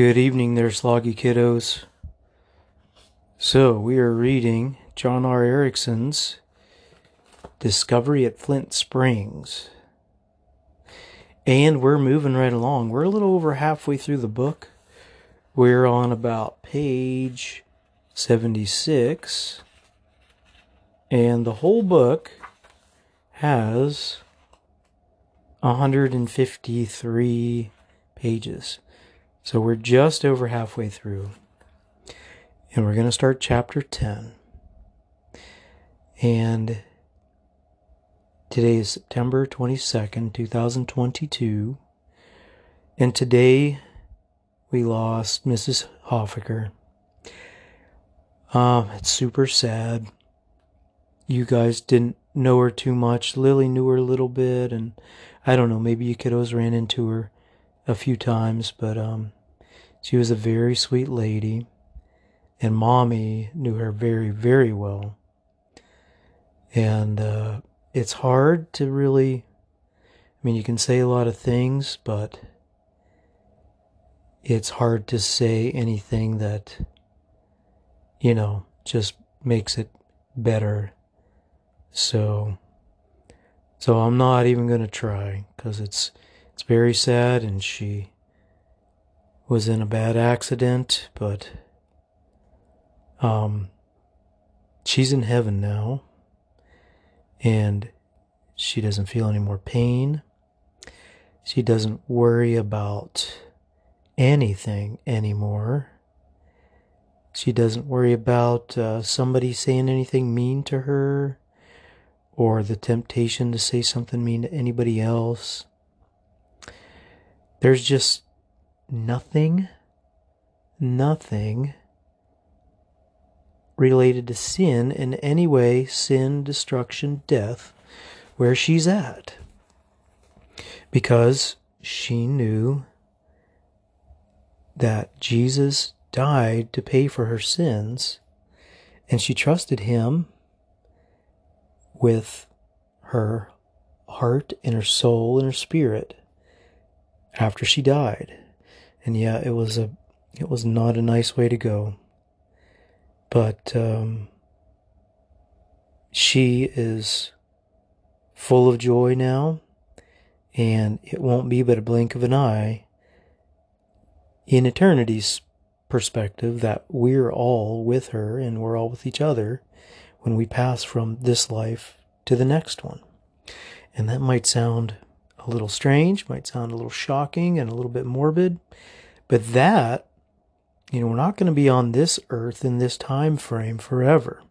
Good evening there, sloggy kiddos. So, we are reading John R. Erickson's Discovery at Flint Springs. And we're moving right along. We're a little over halfway through the book. We're on about page 76. And the whole book has 153 pages. So we're just over halfway through. And we're going to start chapter 10. And today is September 22nd, 2022. And today we lost Mrs. Hoffaker. Um, it's super sad. You guys didn't know her too much. Lily knew her a little bit, and I don't know, maybe you kiddos ran into her a few times, but um, she was a very sweet lady, and mommy knew her very, very well. And uh, it's hard to really, I mean, you can say a lot of things, but it's hard to say anything that, you know, just makes it better. So, so I'm not even going to try because it's, it's very sad and she was in a bad accident, but, um, she's in heaven now and she doesn't feel any more pain. She doesn't worry about anything anymore. She doesn't worry about uh, somebody saying anything mean to her or the temptation to say something mean to anybody else. There's just nothing, nothing related to sin in any way sin, destruction, death where she's at. Because she knew that Jesus died to pay for her sins, and she trusted him with her heart and her soul and her spirit after she died. And yeah, it was a it was not a nice way to go. But um, she is full of joy now, and it won't be but a blink of an eye in eternity's perspective that we're all with her and we're all with each other when we pass from this life to the next one. And that might sound a little strange, might sound a little shocking and a little bit morbid, but that, you know, we're not going to be on this earth in this time frame forever.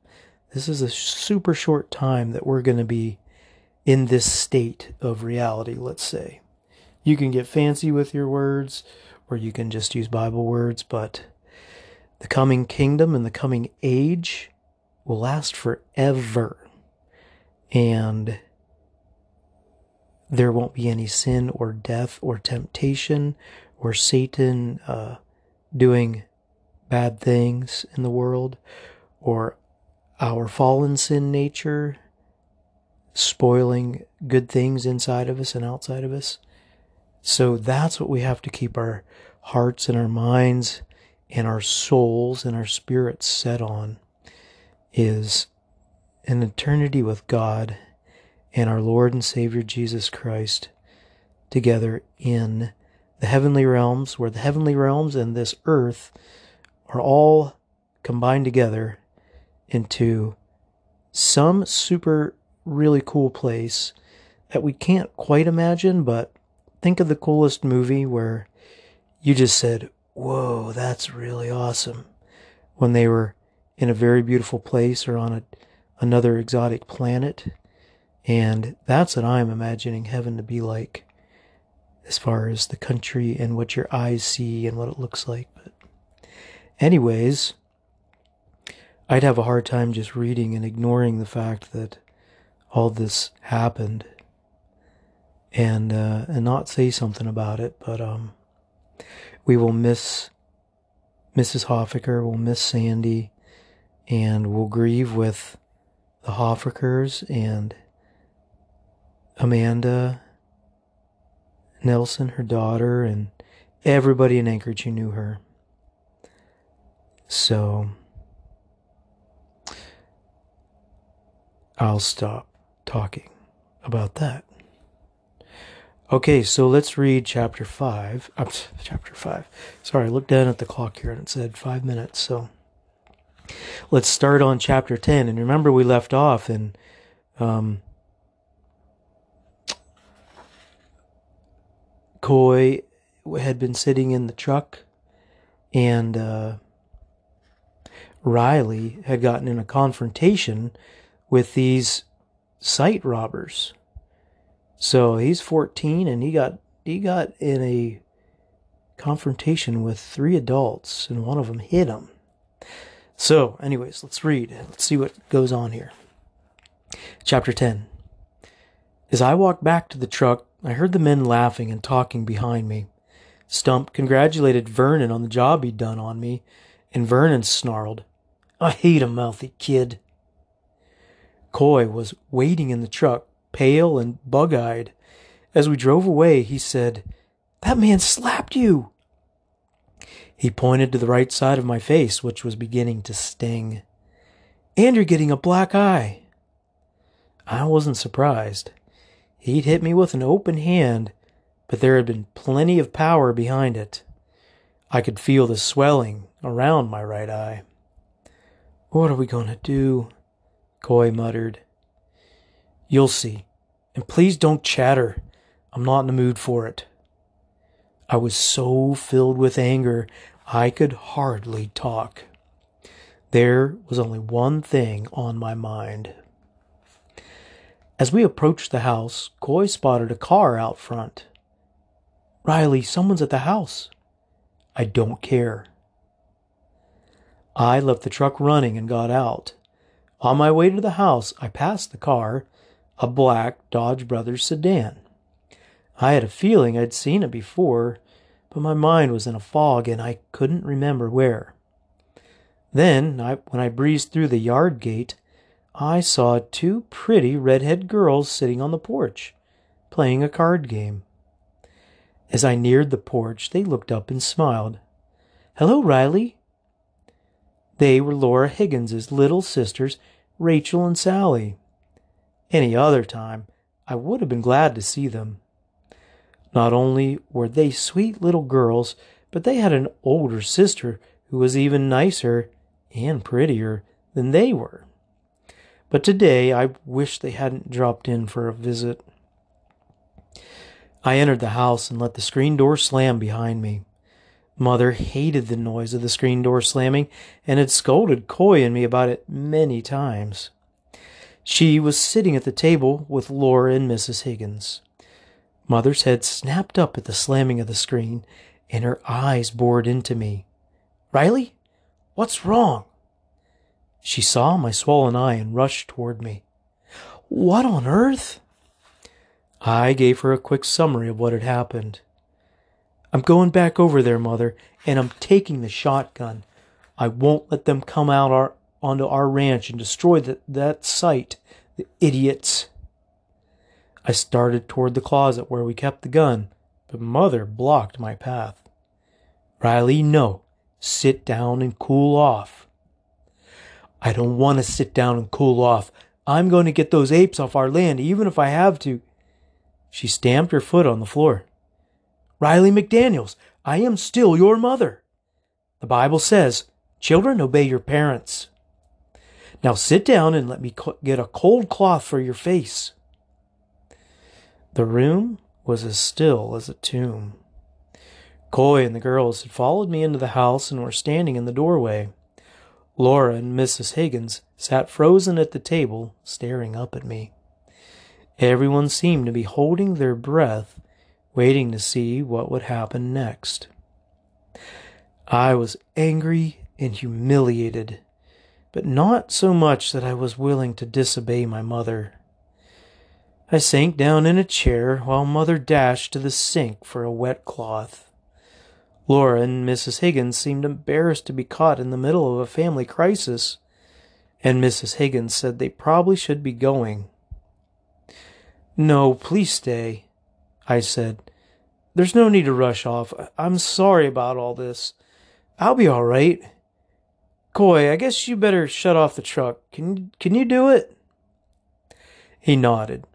This is a super short time that we're going to be in this state of reality, let's say. You can get fancy with your words, or you can just use Bible words, but the coming kingdom and the coming age will last forever. And there won't be any sin or death or temptation or Satan uh, doing bad things in the world or our fallen sin nature spoiling good things inside of us and outside of us. So that's what we have to keep our hearts and our minds and our souls and our spirits set on is an eternity with God and our Lord and Savior Jesus Christ together in the heavenly realms, where the heavenly realms and this earth are all combined together into some super really cool place that we can't quite imagine, but think of the coolest movie where you just said, Whoa, that's really awesome. When they were in a very beautiful place or on a, another exotic planet. And that's what I'm imagining heaven to be like as far as the country and what your eyes see and what it looks like. But, anyways, I'd have a hard time just reading and ignoring the fact that all this happened and uh, and not say something about it. But um, we will miss Mrs. Hoffaker. We'll miss Sandy, and we'll grieve with the Hoffakers and Amanda Nelson, her daughter, and everybody in Anchorage who knew her. So I'll stop talking about that. Okay, so let's read chapter 5. Uh, chapter 5. Sorry, I looked down at the clock here and it said 5 minutes. So let's start on chapter 10. And remember, we left off in um, Coy had been sitting in the truck and uh, Riley had gotten in a confrontation with these site robbers so he's 14 and he got he got in a confrontation with three adults and one of them hit him. So, anyways, let's read. Let's see what goes on here. Chapter 10. As I walked back to the truck, I heard the men laughing and talking behind me. Stump congratulated Vernon on the job he'd done on me, and Vernon snarled, I hate a mouthy kid. Coy was waiting in the truck, pale and bug eyed. As we drove away, he said, That man slapped you. He pointed to the right side of my face, which was beginning to sting. And you're getting a black eye. I wasn't surprised. He'd hit me with an open hand, but there had been plenty of power behind it. I could feel the swelling around my right eye. What are we going to do? Coy muttered. You'll see. And please don't chatter. I'm not in the mood for it. I was so filled with anger, I could hardly talk. There was only one thing on my mind. As we approached the house, Coy spotted a car out front. Riley, someone's at the house. I don't care. I left the truck running and got out. On my way to the house, I passed the car, a black Dodge Brothers sedan. I had a feeling I'd seen it before, but my mind was in a fog and I couldn't remember where. Then, I, when I breezed through the yard gate, I saw two pretty redhead girls sitting on the porch, playing a card game. As I neared the porch, they looked up and smiled. Hello, Riley. They were Laura Higgins's little sisters, Rachel and Sally. Any other time, I would have been glad to see them. Not only were they sweet little girls, but they had an older sister who was even nicer and prettier than they were. But today I wish they hadn't dropped in for a visit. I entered the house and let the screen door slam behind me. Mother hated the noise of the screen door slamming and had scolded Coy and me about it many times. She was sitting at the table with Laura and Mrs. Higgins. Mother's head snapped up at the slamming of the screen, and her eyes bored into me. Riley, what's wrong? She saw my swollen eye and rushed toward me. What on earth? I gave her a quick summary of what had happened. I'm going back over there, Mother, and I'm taking the shotgun. I won't let them come out our, onto our ranch and destroy the, that site. The idiots. I started toward the closet where we kept the gun, but Mother blocked my path. Riley, no. Sit down and cool off. I don't want to sit down and cool off. I'm going to get those apes off our land, even if I have to. She stamped her foot on the floor. Riley McDaniels, I am still your mother. The Bible says, Children, obey your parents. Now sit down and let me get a cold cloth for your face. The room was as still as a tomb. Coy and the girls had followed me into the house and were standing in the doorway. Laura and Mrs. Higgins sat frozen at the table, staring up at me. Everyone seemed to be holding their breath waiting to see what would happen next. I was angry and humiliated, but not so much that I was willing to disobey my mother. I sank down in a chair while mother dashed to the sink for a wet cloth. Laura and Mrs. Higgins seemed embarrassed to be caught in the middle of a family crisis, and Mrs. Higgins said they probably should be going. No, please stay. I said. there's no need to rush off. I'm sorry about all this. I'll be all right. Coy, I guess you better shut off the truck. Can can you do it? He nodded.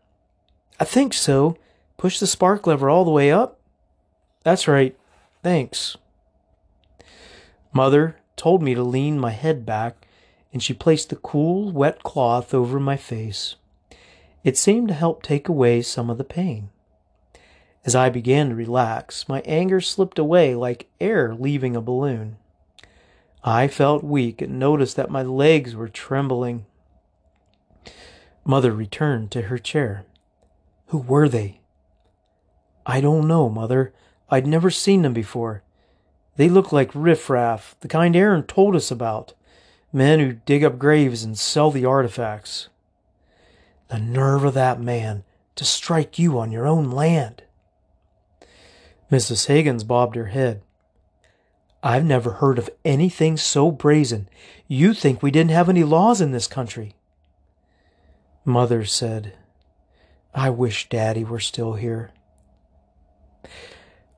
I think so. Push the spark lever all the way up. That's right. Thanks. Mother told me to lean my head back, and she placed the cool, wet cloth over my face. It seemed to help take away some of the pain. As I began to relax, my anger slipped away like air leaving a balloon. I felt weak and noticed that my legs were trembling. Mother returned to her chair. Who were they? I don't know, Mother. I'd never seen them before. They look like riffraff, the kind Aaron told us about. Men who dig up graves and sell the artifacts. The nerve of that man to strike you on your own land. Mrs. Higgins bobbed her head. I've never heard of anything so brazen. You think we didn't have any laws in this country. Mother said, I wish Daddy were still here.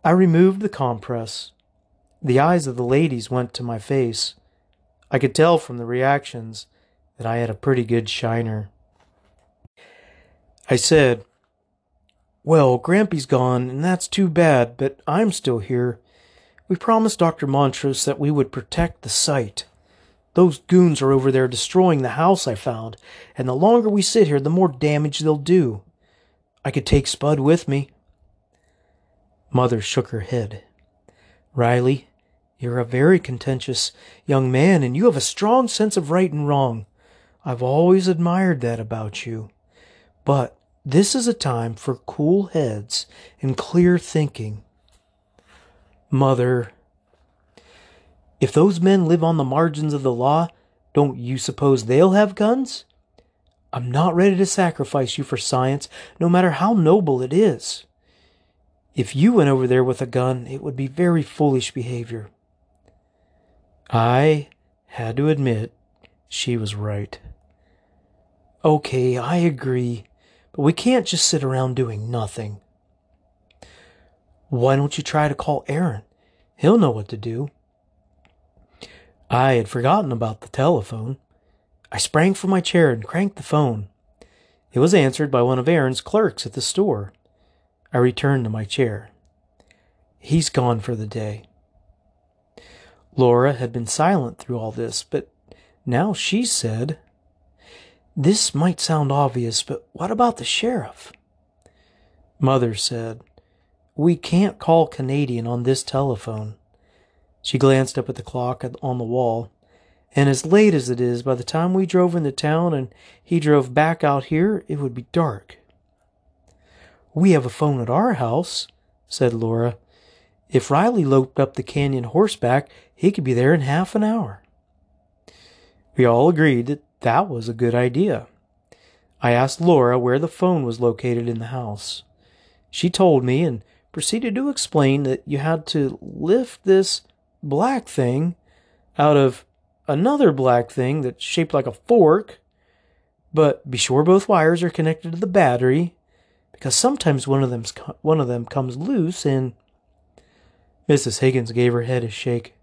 I removed the compress. The eyes of the ladies went to my face. I could tell from the reactions that I had a pretty good shiner. I said, Well, Grampy's gone, and that's too bad, but I'm still here. We promised Dr. Montrose that we would protect the site. Those goons are over there destroying the house I found, and the longer we sit here, the more damage they'll do. I could take Spud with me. Mother shook her head. Riley, you're a very contentious young man, and you have a strong sense of right and wrong. I've always admired that about you. But this is a time for cool heads and clear thinking. Mother, if those men live on the margins of the law, don't you suppose they'll have guns? I'm not ready to sacrifice you for science, no matter how noble it is. If you went over there with a gun, it would be very foolish behavior. I had to admit she was right. Okay, I agree, but we can't just sit around doing nothing. Why don't you try to call Aaron? He'll know what to do. I had forgotten about the telephone. I sprang from my chair and cranked the phone. It was answered by one of Aaron's clerks at the store. I returned to my chair. He's gone for the day. Laura had been silent through all this, but now she said, This might sound obvious, but what about the sheriff? Mother said, we can't call Canadian on this telephone. She glanced up at the clock on the wall. And as late as it is, by the time we drove into town and he drove back out here, it would be dark. We have a phone at our house, said Laura. If Riley loped up the canyon horseback, he could be there in half an hour. We all agreed that that was a good idea. I asked Laura where the phone was located in the house. She told me, and proceeded to explain that you had to lift this black thing out of another black thing that's shaped like a fork, but be sure both wires are connected to the battery because sometimes one of them one of them comes loose and Mrs. Higgins gave her head a shake.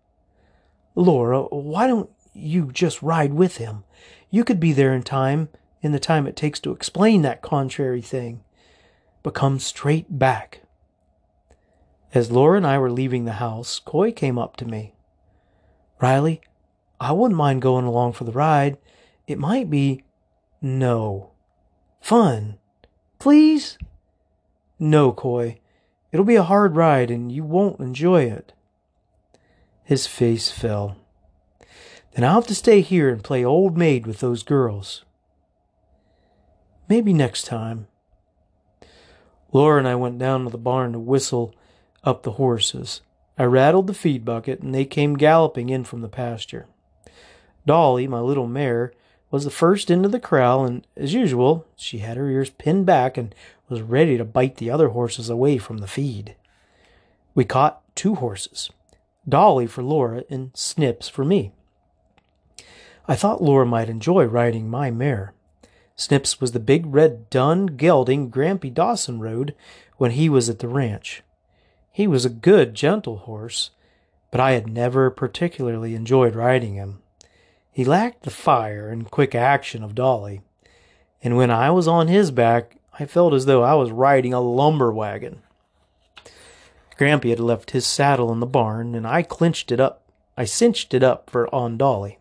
Laura, why don't you just ride with him? You could be there in time, in the time it takes to explain that contrary thing. But come straight back. As Laura and I were leaving the house, Coy came up to me. Riley, I wouldn't mind going along for the ride. It might be. No. Fun. Please? No, Coy. It'll be a hard ride and you won't enjoy it. His face fell. Then I'll have to stay here and play old maid with those girls. Maybe next time. Laura and I went down to the barn to whistle up the horses. I rattled the feed bucket, and they came galloping in from the pasture. Dolly, my little mare, was the first into the corral, and as usual, she had her ears pinned back and was ready to bite the other horses away from the feed. We caught two horses Dolly for Laura, and Snips for me. I thought Laura might enjoy riding my mare. Snips was the big red dun gelding Grampy Dawson rode when he was at the ranch. He was a good, gentle horse, but I had never particularly enjoyed riding him. He lacked the fire and quick action of Dolly, and when I was on his back, I felt as though I was riding a lumber wagon. Grampy had left his saddle in the barn, and I clinched it up. I cinched it up for on Dolly.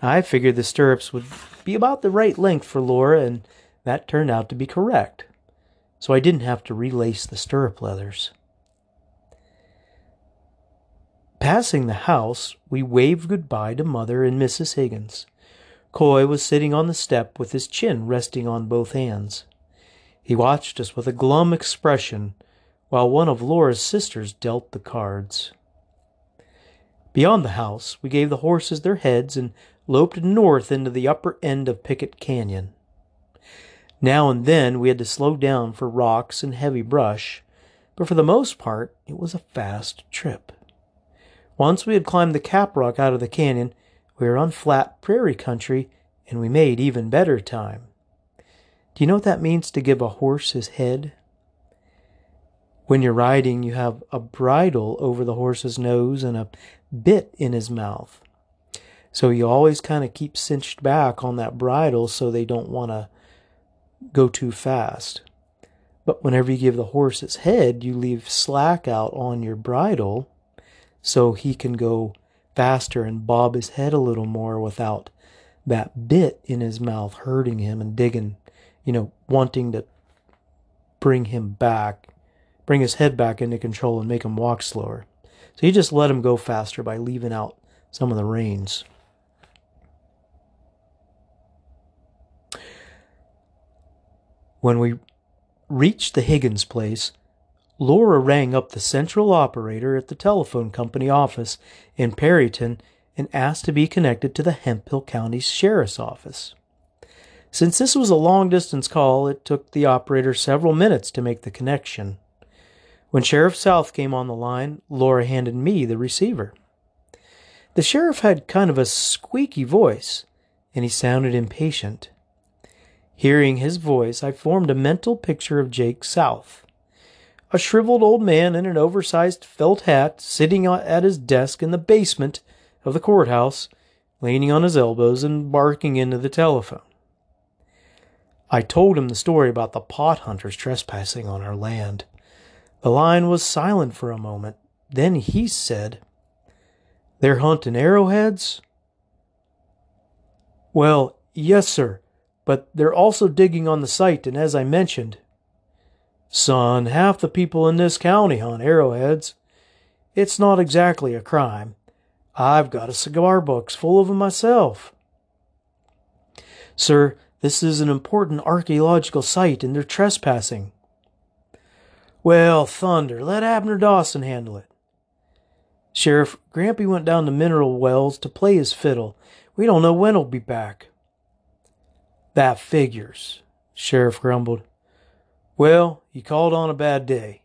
I figured the stirrups would be about the right length for Laura, and that turned out to be correct. So I didn't have to relace the stirrup leathers. Passing the house, we waved goodbye to Mother and Mrs. Higgins. Coy was sitting on the step with his chin resting on both hands. He watched us with a glum expression while one of Laura's sisters dealt the cards. Beyond the house, we gave the horses their heads and loped north into the upper end of Picket Canyon. Now and then we had to slow down for rocks and heavy brush, but for the most part it was a fast trip. Once we had climbed the cap rock out of the canyon, we were on flat prairie country and we made even better time. Do you know what that means to give a horse his head? When you're riding, you have a bridle over the horse's nose and a bit in his mouth. So you always kind of keep cinched back on that bridle so they don't want to go too fast. But whenever you give the horse its head, you leave slack out on your bridle so he can go faster and bob his head a little more without that bit in his mouth hurting him and digging, you know, wanting to bring him back, bring his head back into control and make him walk slower. So you just let him go faster by leaving out some of the reins. When we reached the Higgins place, Laura rang up the central operator at the telephone company office in Perryton and asked to be connected to the Hemphill County Sheriff's Office. Since this was a long distance call, it took the operator several minutes to make the connection. When Sheriff South came on the line, Laura handed me the receiver. The sheriff had kind of a squeaky voice, and he sounded impatient. Hearing his voice, I formed a mental picture of Jake South. A shriveled old man in an oversized felt hat sitting at his desk in the basement of the courthouse, leaning on his elbows and barking into the telephone. I told him the story about the pot hunters trespassing on our land. The line was silent for a moment. Then he said, They're hunting arrowheads? Well, yes, sir, but they're also digging on the site, and as I mentioned, Son, half the people in this county hunt arrowheads. It's not exactly a crime. I've got a cigar box full of them myself. Sir, this is an important archaeological site and they're trespassing. Well, thunder, let Abner Dawson handle it. Sheriff, Grampy went down to Mineral Wells to play his fiddle. We don't know when he'll be back. That figures, Sheriff grumbled. Well, he called on a bad day.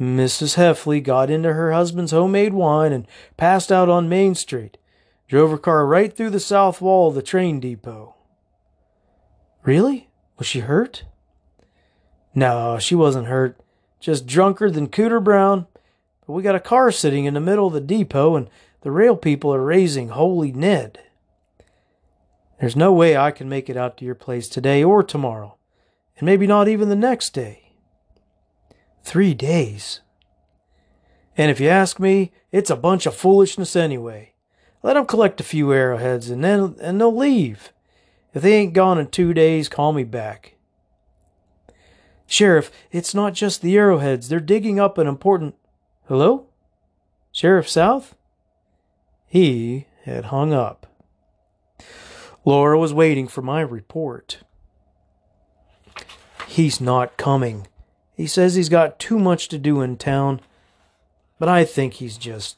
Mrs. Heffley got into her husband's homemade wine and passed out on Main Street. Drove her car right through the south wall of the train depot. Really? Was she hurt? No, she wasn't hurt just drunker than Cooter Brown. But we got a car sitting in the middle of the depot, and the rail people are raising Holy Ned. There's no way I can make it out to your place today or tomorrow, and maybe not even the next day. Three days. And if you ask me, it's a bunch of foolishness anyway. Let 'em collect a few arrowheads and then and they'll leave. If they ain't gone in two days, call me back. Sheriff, it's not just the arrowheads. They're digging up an important. Hello? Sheriff South? He had hung up. Laura was waiting for my report. He's not coming. He says he's got too much to do in town, but I think he's just.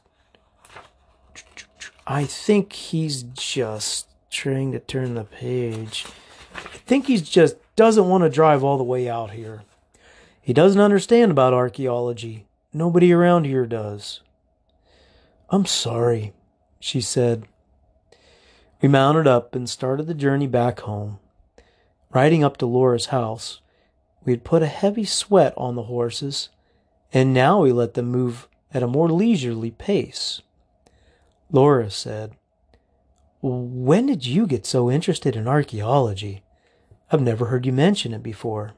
I think he's just trying to turn the page. I think he's just doesn't want to drive all the way out here. He doesn't understand about archaeology. Nobody around here does. I'm sorry, she said. We mounted up and started the journey back home. Riding up to Laura's house, we had put a heavy sweat on the horses, and now we let them move at a more leisurely pace. Laura said, When did you get so interested in archaeology? I've never heard you mention it before.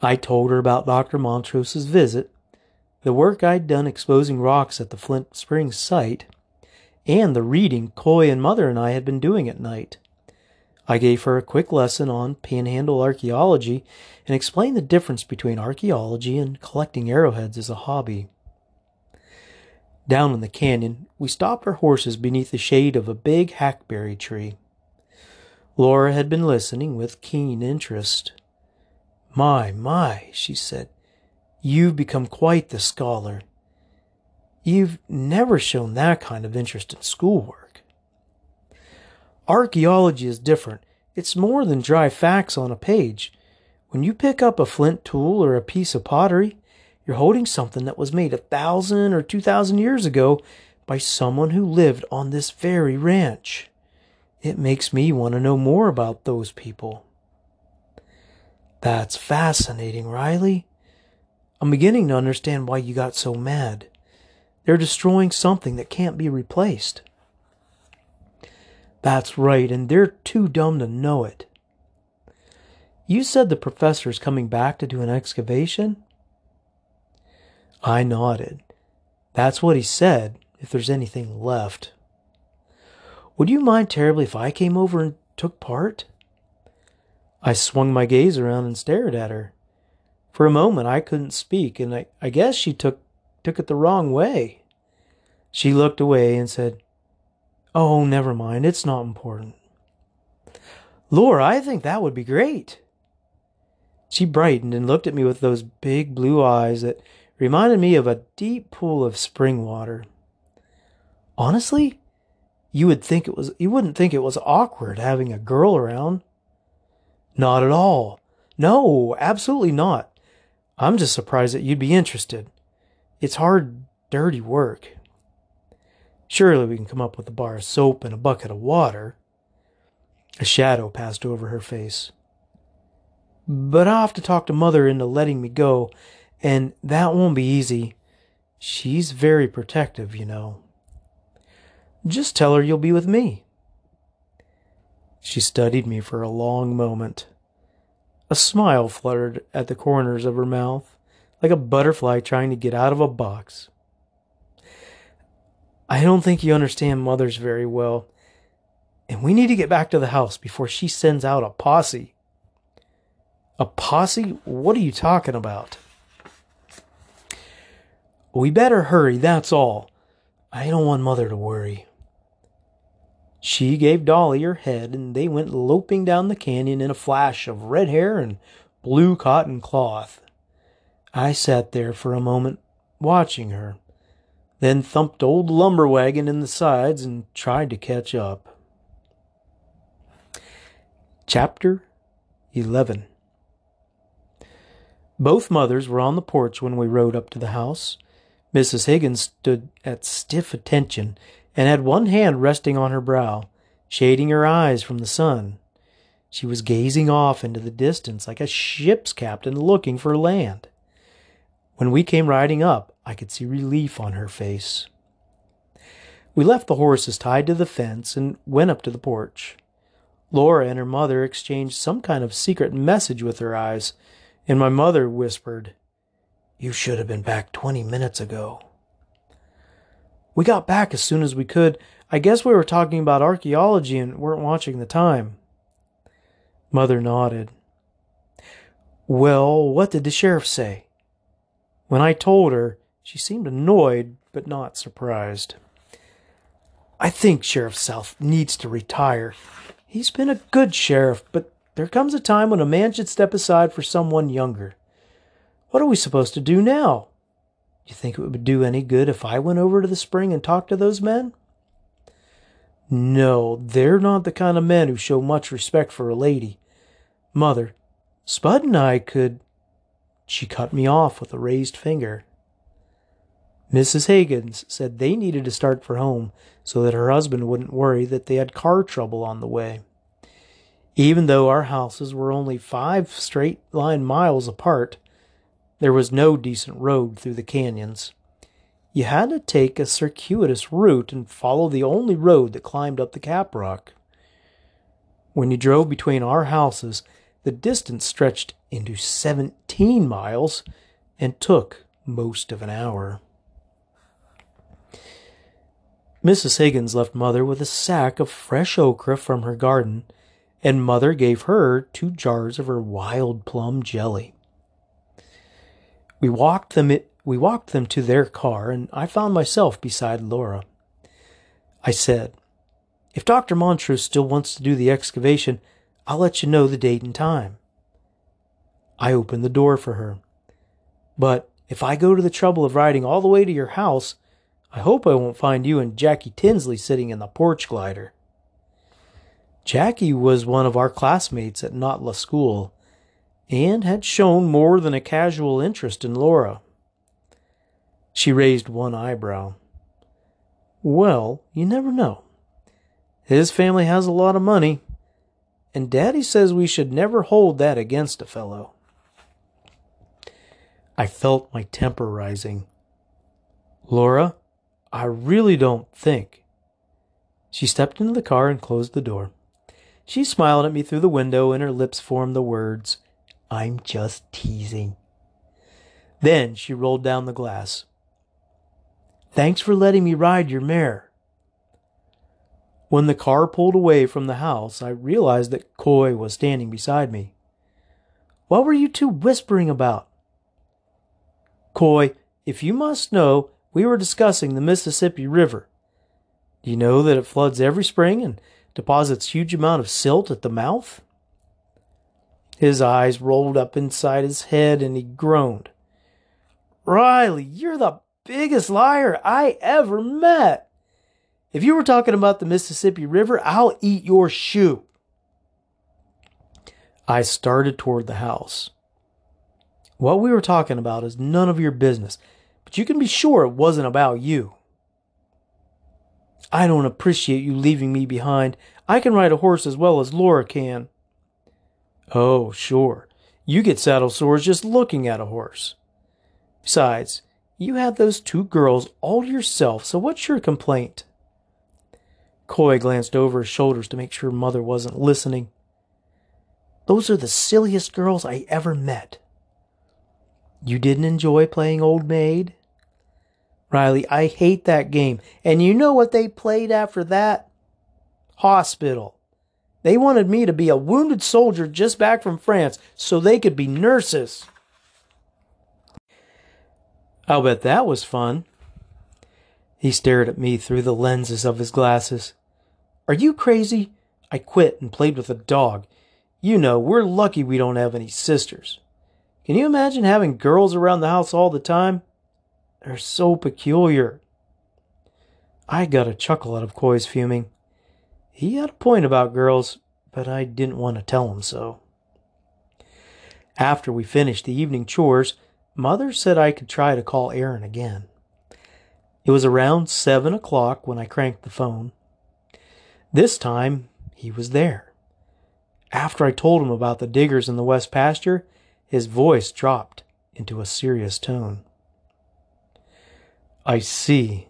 I told her about Dr. Montrose's visit, the work I'd done exposing rocks at the Flint Springs site, and the reading Coy and Mother and I had been doing at night. I gave her a quick lesson on panhandle archaeology and explained the difference between archaeology and collecting arrowheads as a hobby. Down in the canyon, we stopped our horses beneath the shade of a big hackberry tree. Laura had been listening with keen interest. My, my, she said, you've become quite the scholar. You've never shown that kind of interest in schoolwork. Archaeology is different. It's more than dry facts on a page. When you pick up a flint tool or a piece of pottery, you're holding something that was made a thousand or two thousand years ago by someone who lived on this very ranch. It makes me want to know more about those people. That's fascinating, Riley. I'm beginning to understand why you got so mad. They're destroying something that can't be replaced. That's right, and they're too dumb to know it. You said the professor's coming back to do an excavation? I nodded. That's what he said, if there's anything left. Would you mind terribly if I came over and took part? I swung my gaze around and stared at her. For a moment I couldn't speak, and I, I guess she took took it the wrong way. She looked away and said, Oh, never mind, it's not important. Laura, I think that would be great. She brightened and looked at me with those big blue eyes that reminded me of a deep pool of spring water. Honestly, you would think it was you wouldn't think it was awkward having a girl around. Not at all. No, absolutely not. I'm just surprised that you'd be interested. It's hard, dirty work. Surely we can come up with a bar of soap and a bucket of water. A shadow passed over her face. But I'll have to talk to Mother into letting me go, and that won't be easy. She's very protective, you know. Just tell her you'll be with me. She studied me for a long moment. A smile fluttered at the corners of her mouth, like a butterfly trying to get out of a box. I don't think you understand mothers very well, and we need to get back to the house before she sends out a posse. A posse? What are you talking about? We better hurry, that's all. I don't want mother to worry. She gave Dolly her head, and they went loping down the canyon in a flash of red hair and blue cotton cloth. I sat there for a moment, watching her, then thumped old lumber wagon in the sides and tried to catch up. Chapter 11 Both mothers were on the porch when we rode up to the house. Mrs. Higgins stood at stiff attention and had one hand resting on her brow, shading her eyes from the sun. She was gazing off into the distance like a ship's captain looking for land. When we came riding up, I could see relief on her face. We left the horses tied to the fence and went up to the porch. Laura and her mother exchanged some kind of secret message with her eyes, and my mother whispered, You should have been back twenty minutes ago. We got back as soon as we could. I guess we were talking about archaeology and weren't watching the time. Mother nodded. Well, what did the sheriff say? When I told her, she seemed annoyed but not surprised. I think Sheriff South needs to retire. He's been a good sheriff, but there comes a time when a man should step aside for someone younger. What are we supposed to do now? Do you think it would do any good if I went over to the spring and talked to those men? No, they're not the kind of men who show much respect for a lady. Mother, Spud and I could. She cut me off with a raised finger. Mrs. Higgins said they needed to start for home so that her husband wouldn't worry that they had car trouble on the way. Even though our houses were only five straight line miles apart, There was no decent road through the canyons. You had to take a circuitous route and follow the only road that climbed up the caprock. When you drove between our houses, the distance stretched into 17 miles and took most of an hour. Mrs. Higgins left Mother with a sack of fresh okra from her garden, and Mother gave her two jars of her wild plum jelly. We walked them we walked them to their car, and I found myself beside Laura. I said, If Dr. Montrose still wants to do the excavation, I'll let you know the date and time. I opened the door for her. But if I go to the trouble of riding all the way to your house, I hope I won't find you and Jackie Tinsley sitting in the porch glider. Jackie was one of our classmates at Notla School and had shown more than a casual interest in Laura. She raised one eyebrow. Well, you never know. His family has a lot of money, and Daddy says we should never hold that against a fellow. I felt my temper rising. Laura, I really don't think. She stepped into the car and closed the door. She smiled at me through the window, and her lips formed the words, I'm just teasing. Then she rolled down the glass. Thanks for letting me ride your mare. When the car pulled away from the house, I realized that Coy was standing beside me. What were you two whispering about? Coy, if you must know, we were discussing the Mississippi River. Do you know that it floods every spring and deposits huge amount of silt at the mouth? His eyes rolled up inside his head and he groaned. Riley, you're the biggest liar I ever met. If you were talking about the Mississippi River, I'll eat your shoe. I started toward the house. What we were talking about is none of your business, but you can be sure it wasn't about you. I don't appreciate you leaving me behind. I can ride a horse as well as Laura can. Oh, sure. You get saddle sores just looking at a horse. Besides, you have those two girls all to yourself, so what's your complaint? Coy glanced over his shoulders to make sure Mother wasn't listening. Those are the silliest girls I ever met. You didn't enjoy playing Old Maid? Riley, I hate that game. And you know what they played after that? Hospital. They wanted me to be a wounded soldier just back from France so they could be nurses. I'll bet that was fun. He stared at me through the lenses of his glasses. Are you crazy? I quit and played with a dog. You know, we're lucky we don't have any sisters. Can you imagine having girls around the house all the time? They're so peculiar. I got a chuckle out of Coy's fuming. He had a point about girls, but I didn't want to tell him so. After we finished the evening chores, Mother said I could try to call Aaron again. It was around seven o'clock when I cranked the phone. This time, he was there. After I told him about the diggers in the west pasture, his voice dropped into a serious tone. I see.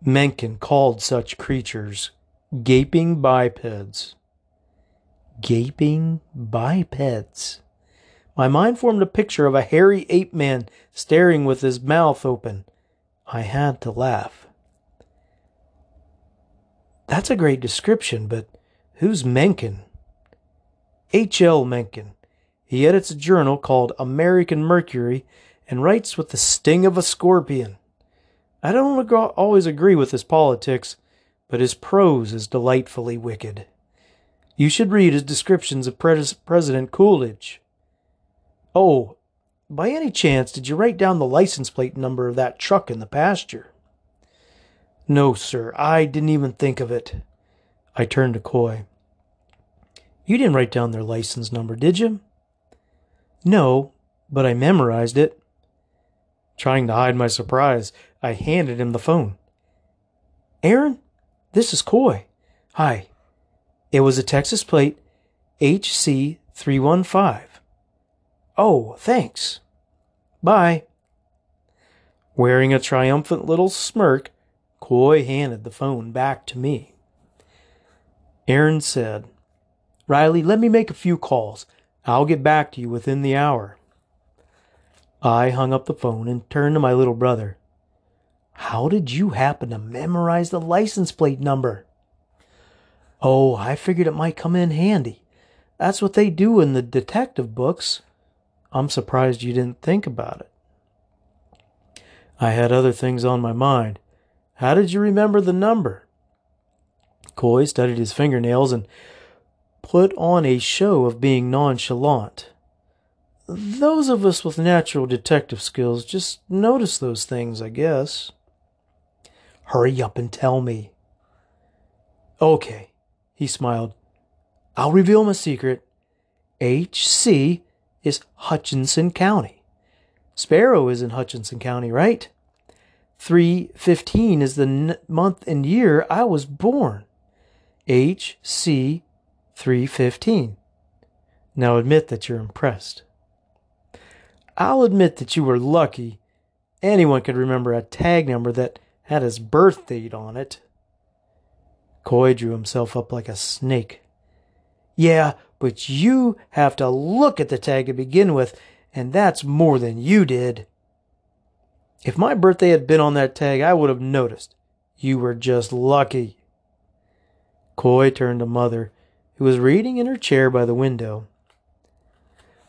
Mencken called such creatures gaping bipeds. Gaping bipeds. My mind formed a picture of a hairy ape man staring with his mouth open. I had to laugh. That's a great description, but who's Mencken? H.L. Mencken. He edits a journal called American Mercury and writes with the sting of a scorpion. I don't always agree with his politics, but his prose is delightfully wicked. You should read his descriptions of Pres- President Coolidge. Oh, by any chance, did you write down the license plate number of that truck in the pasture? No, sir, I didn't even think of it. I turned to Coy. You didn't write down their license number, did you? No, but I memorized it. Trying to hide my surprise, I handed him the phone. Aaron, this is Coy. Hi. It was a Texas plate HC315. Oh, thanks. Bye. Wearing a triumphant little smirk, Coy handed the phone back to me. Aaron said, Riley, let me make a few calls. I'll get back to you within the hour. I hung up the phone and turned to my little brother. How did you happen to memorize the license plate number? Oh, I figured it might come in handy. That's what they do in the detective books. I'm surprised you didn't think about it. I had other things on my mind. How did you remember the number? Coy studied his fingernails and put on a show of being nonchalant. Those of us with natural detective skills just notice those things, I guess. Hurry up and tell me. Okay, he smiled. I'll reveal my secret. HC is Hutchinson County. Sparrow is in Hutchinson County, right? 315 is the n- month and year I was born. HC 315. Now admit that you're impressed. I'll admit that you were lucky. Anyone could remember a tag number that had his birth date on it. Coy drew himself up like a snake. Yeah, but you have to look at the tag to begin with, and that's more than you did. If my birthday had been on that tag, I would have noticed. You were just lucky. Coy turned to Mother, who was reading in her chair by the window.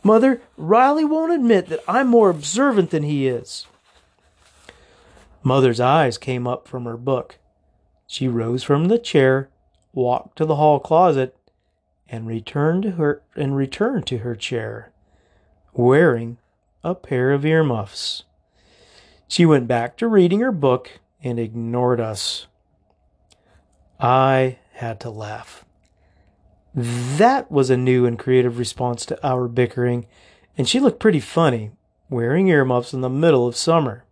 Mother, Riley won't admit that I'm more observant than he is. Mother's eyes came up from her book. She rose from the chair, walked to the hall closet, and returned to her and returned to her chair, wearing a pair of earmuffs. She went back to reading her book and ignored us. I had to laugh. That was a new and creative response to our bickering, and she looked pretty funny, wearing earmuffs in the middle of summer.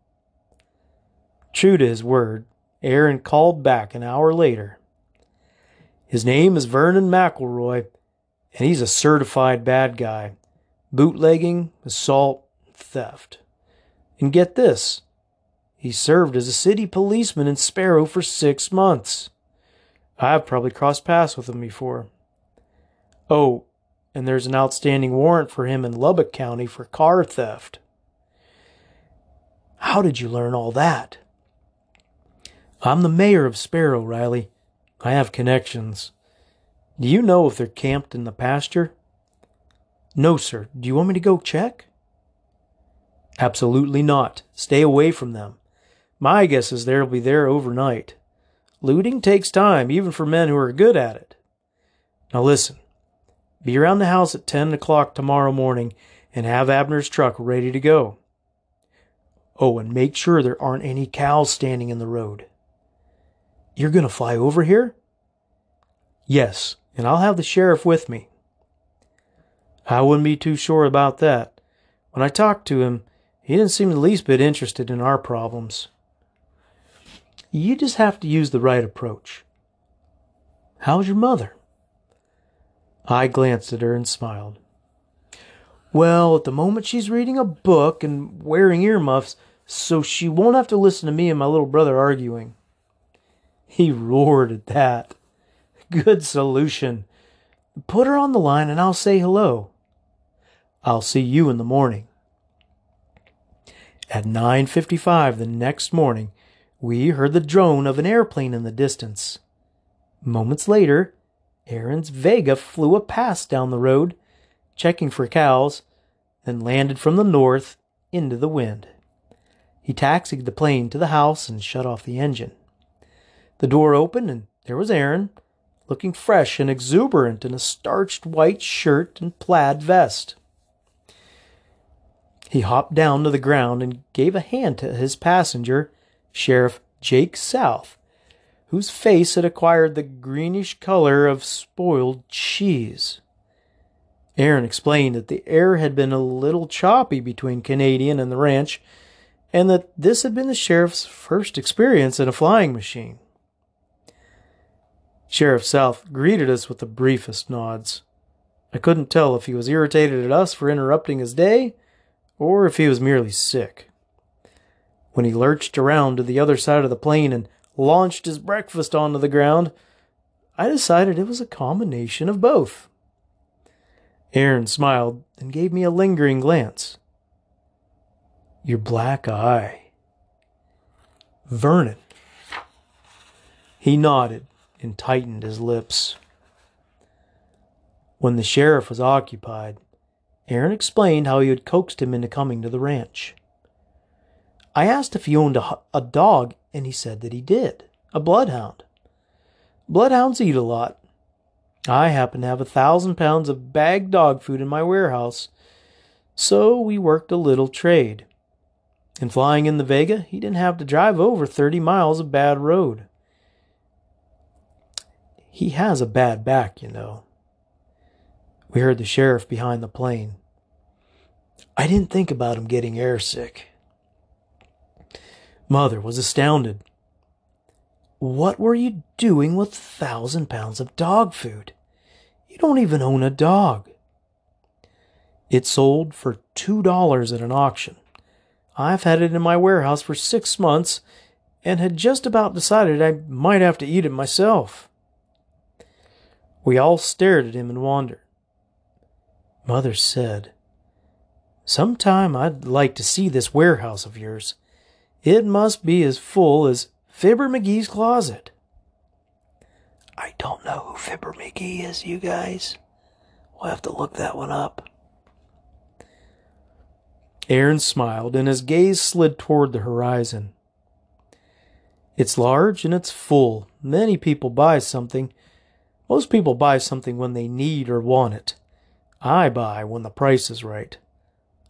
True to his word, Aaron called back an hour later. His name is Vernon McElroy, and he's a certified bad guy. Bootlegging, assault, theft. And get this he served as a city policeman in Sparrow for six months. I've probably crossed paths with him before. Oh, and there's an outstanding warrant for him in Lubbock County for car theft. How did you learn all that? I'm the mayor of Sparrow, Riley. I have connections. Do you know if they're camped in the pasture? No, sir. Do you want me to go check? Absolutely not. Stay away from them. My guess is they'll be there overnight. Looting takes time, even for men who are good at it. Now listen. Be around the house at 10 o'clock tomorrow morning and have Abner's truck ready to go. Oh, and make sure there aren't any cows standing in the road. You're going to fly over here? Yes, and I'll have the sheriff with me. I wouldn't be too sure about that. When I talked to him, he didn't seem the least bit interested in our problems. You just have to use the right approach. How's your mother? I glanced at her and smiled. Well, at the moment she's reading a book and wearing earmuffs, so she won't have to listen to me and my little brother arguing. He roared at that. Good solution. Put her on the line and I'll say hello. I'll see you in the morning. At 9:55 the next morning, we heard the drone of an airplane in the distance. Moments later, Aaron's Vega flew a pass down the road, checking for cows, then landed from the north into the wind. He taxied the plane to the house and shut off the engine. The door opened and there was Aaron, looking fresh and exuberant in a starched white shirt and plaid vest. He hopped down to the ground and gave a hand to his passenger, Sheriff Jake South, whose face had acquired the greenish color of spoiled cheese. Aaron explained that the air had been a little choppy between Canadian and the ranch, and that this had been the sheriff's first experience in a flying machine. Sheriff South greeted us with the briefest nods. I couldn't tell if he was irritated at us for interrupting his day, or if he was merely sick. When he lurched around to the other side of the plane and launched his breakfast onto the ground, I decided it was a combination of both. Aaron smiled and gave me a lingering glance. Your black eye. Vernon. He nodded and tightened his lips. When the sheriff was occupied, Aaron explained how he had coaxed him into coming to the ranch. I asked if he owned a, a dog, and he said that he did a bloodhound. Bloodhounds eat a lot. I happen to have a thousand pounds of bagged dog food in my warehouse, so we worked a little trade. In flying in the Vega, he didn't have to drive over 30 miles of bad road. He has a bad back, you know. We heard the sheriff behind the plane. I didn't think about him getting airsick. Mother was astounded. What were you doing with a thousand pounds of dog food? You don't even own a dog. It sold for two dollars at an auction. I've had it in my warehouse for six months and had just about decided I might have to eat it myself. We all stared at him in wonder. Mother said, Sometime I'd like to see this warehouse of yours. It must be as full as Fibber McGee's closet. I don't know who Fibber McGee is, you guys. We'll have to look that one up. Aaron smiled, and his gaze slid toward the horizon. It's large and it's full. Many people buy something. Most people buy something when they need or want it. I buy when the price is right.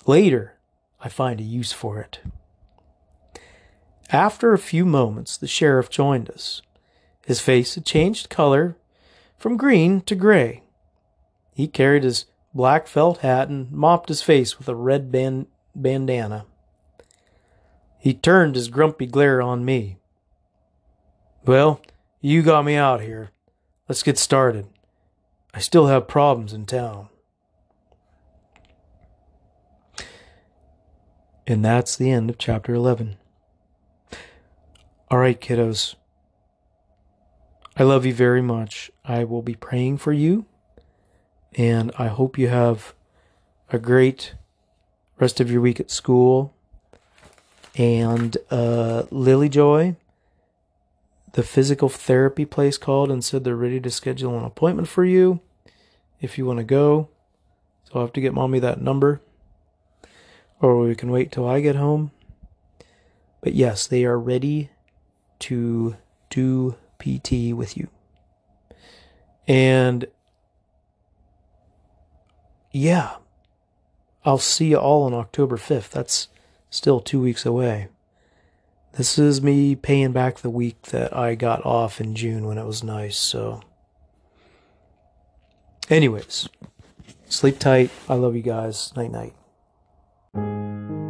Later, I find a use for it. After a few moments, the sheriff joined us. His face had changed color from green to gray. He carried his black felt hat and mopped his face with a red band- bandana. He turned his grumpy glare on me. Well, you got me out here. Let's get started. I still have problems in town. And that's the end of chapter 11. All right, kiddos. I love you very much. I will be praying for you. And I hope you have a great rest of your week at school. And uh, Lily Joy, the physical therapy place called and said they're ready to schedule an appointment for you if you want to go. So I'll have to get mommy that number. Or we can wait till I get home. But yes, they are ready to do PT with you. And yeah, I'll see you all on October 5th. That's still two weeks away. This is me paying back the week that I got off in June when it was nice, so. Anyways, sleep tight. I love you guys. Night night.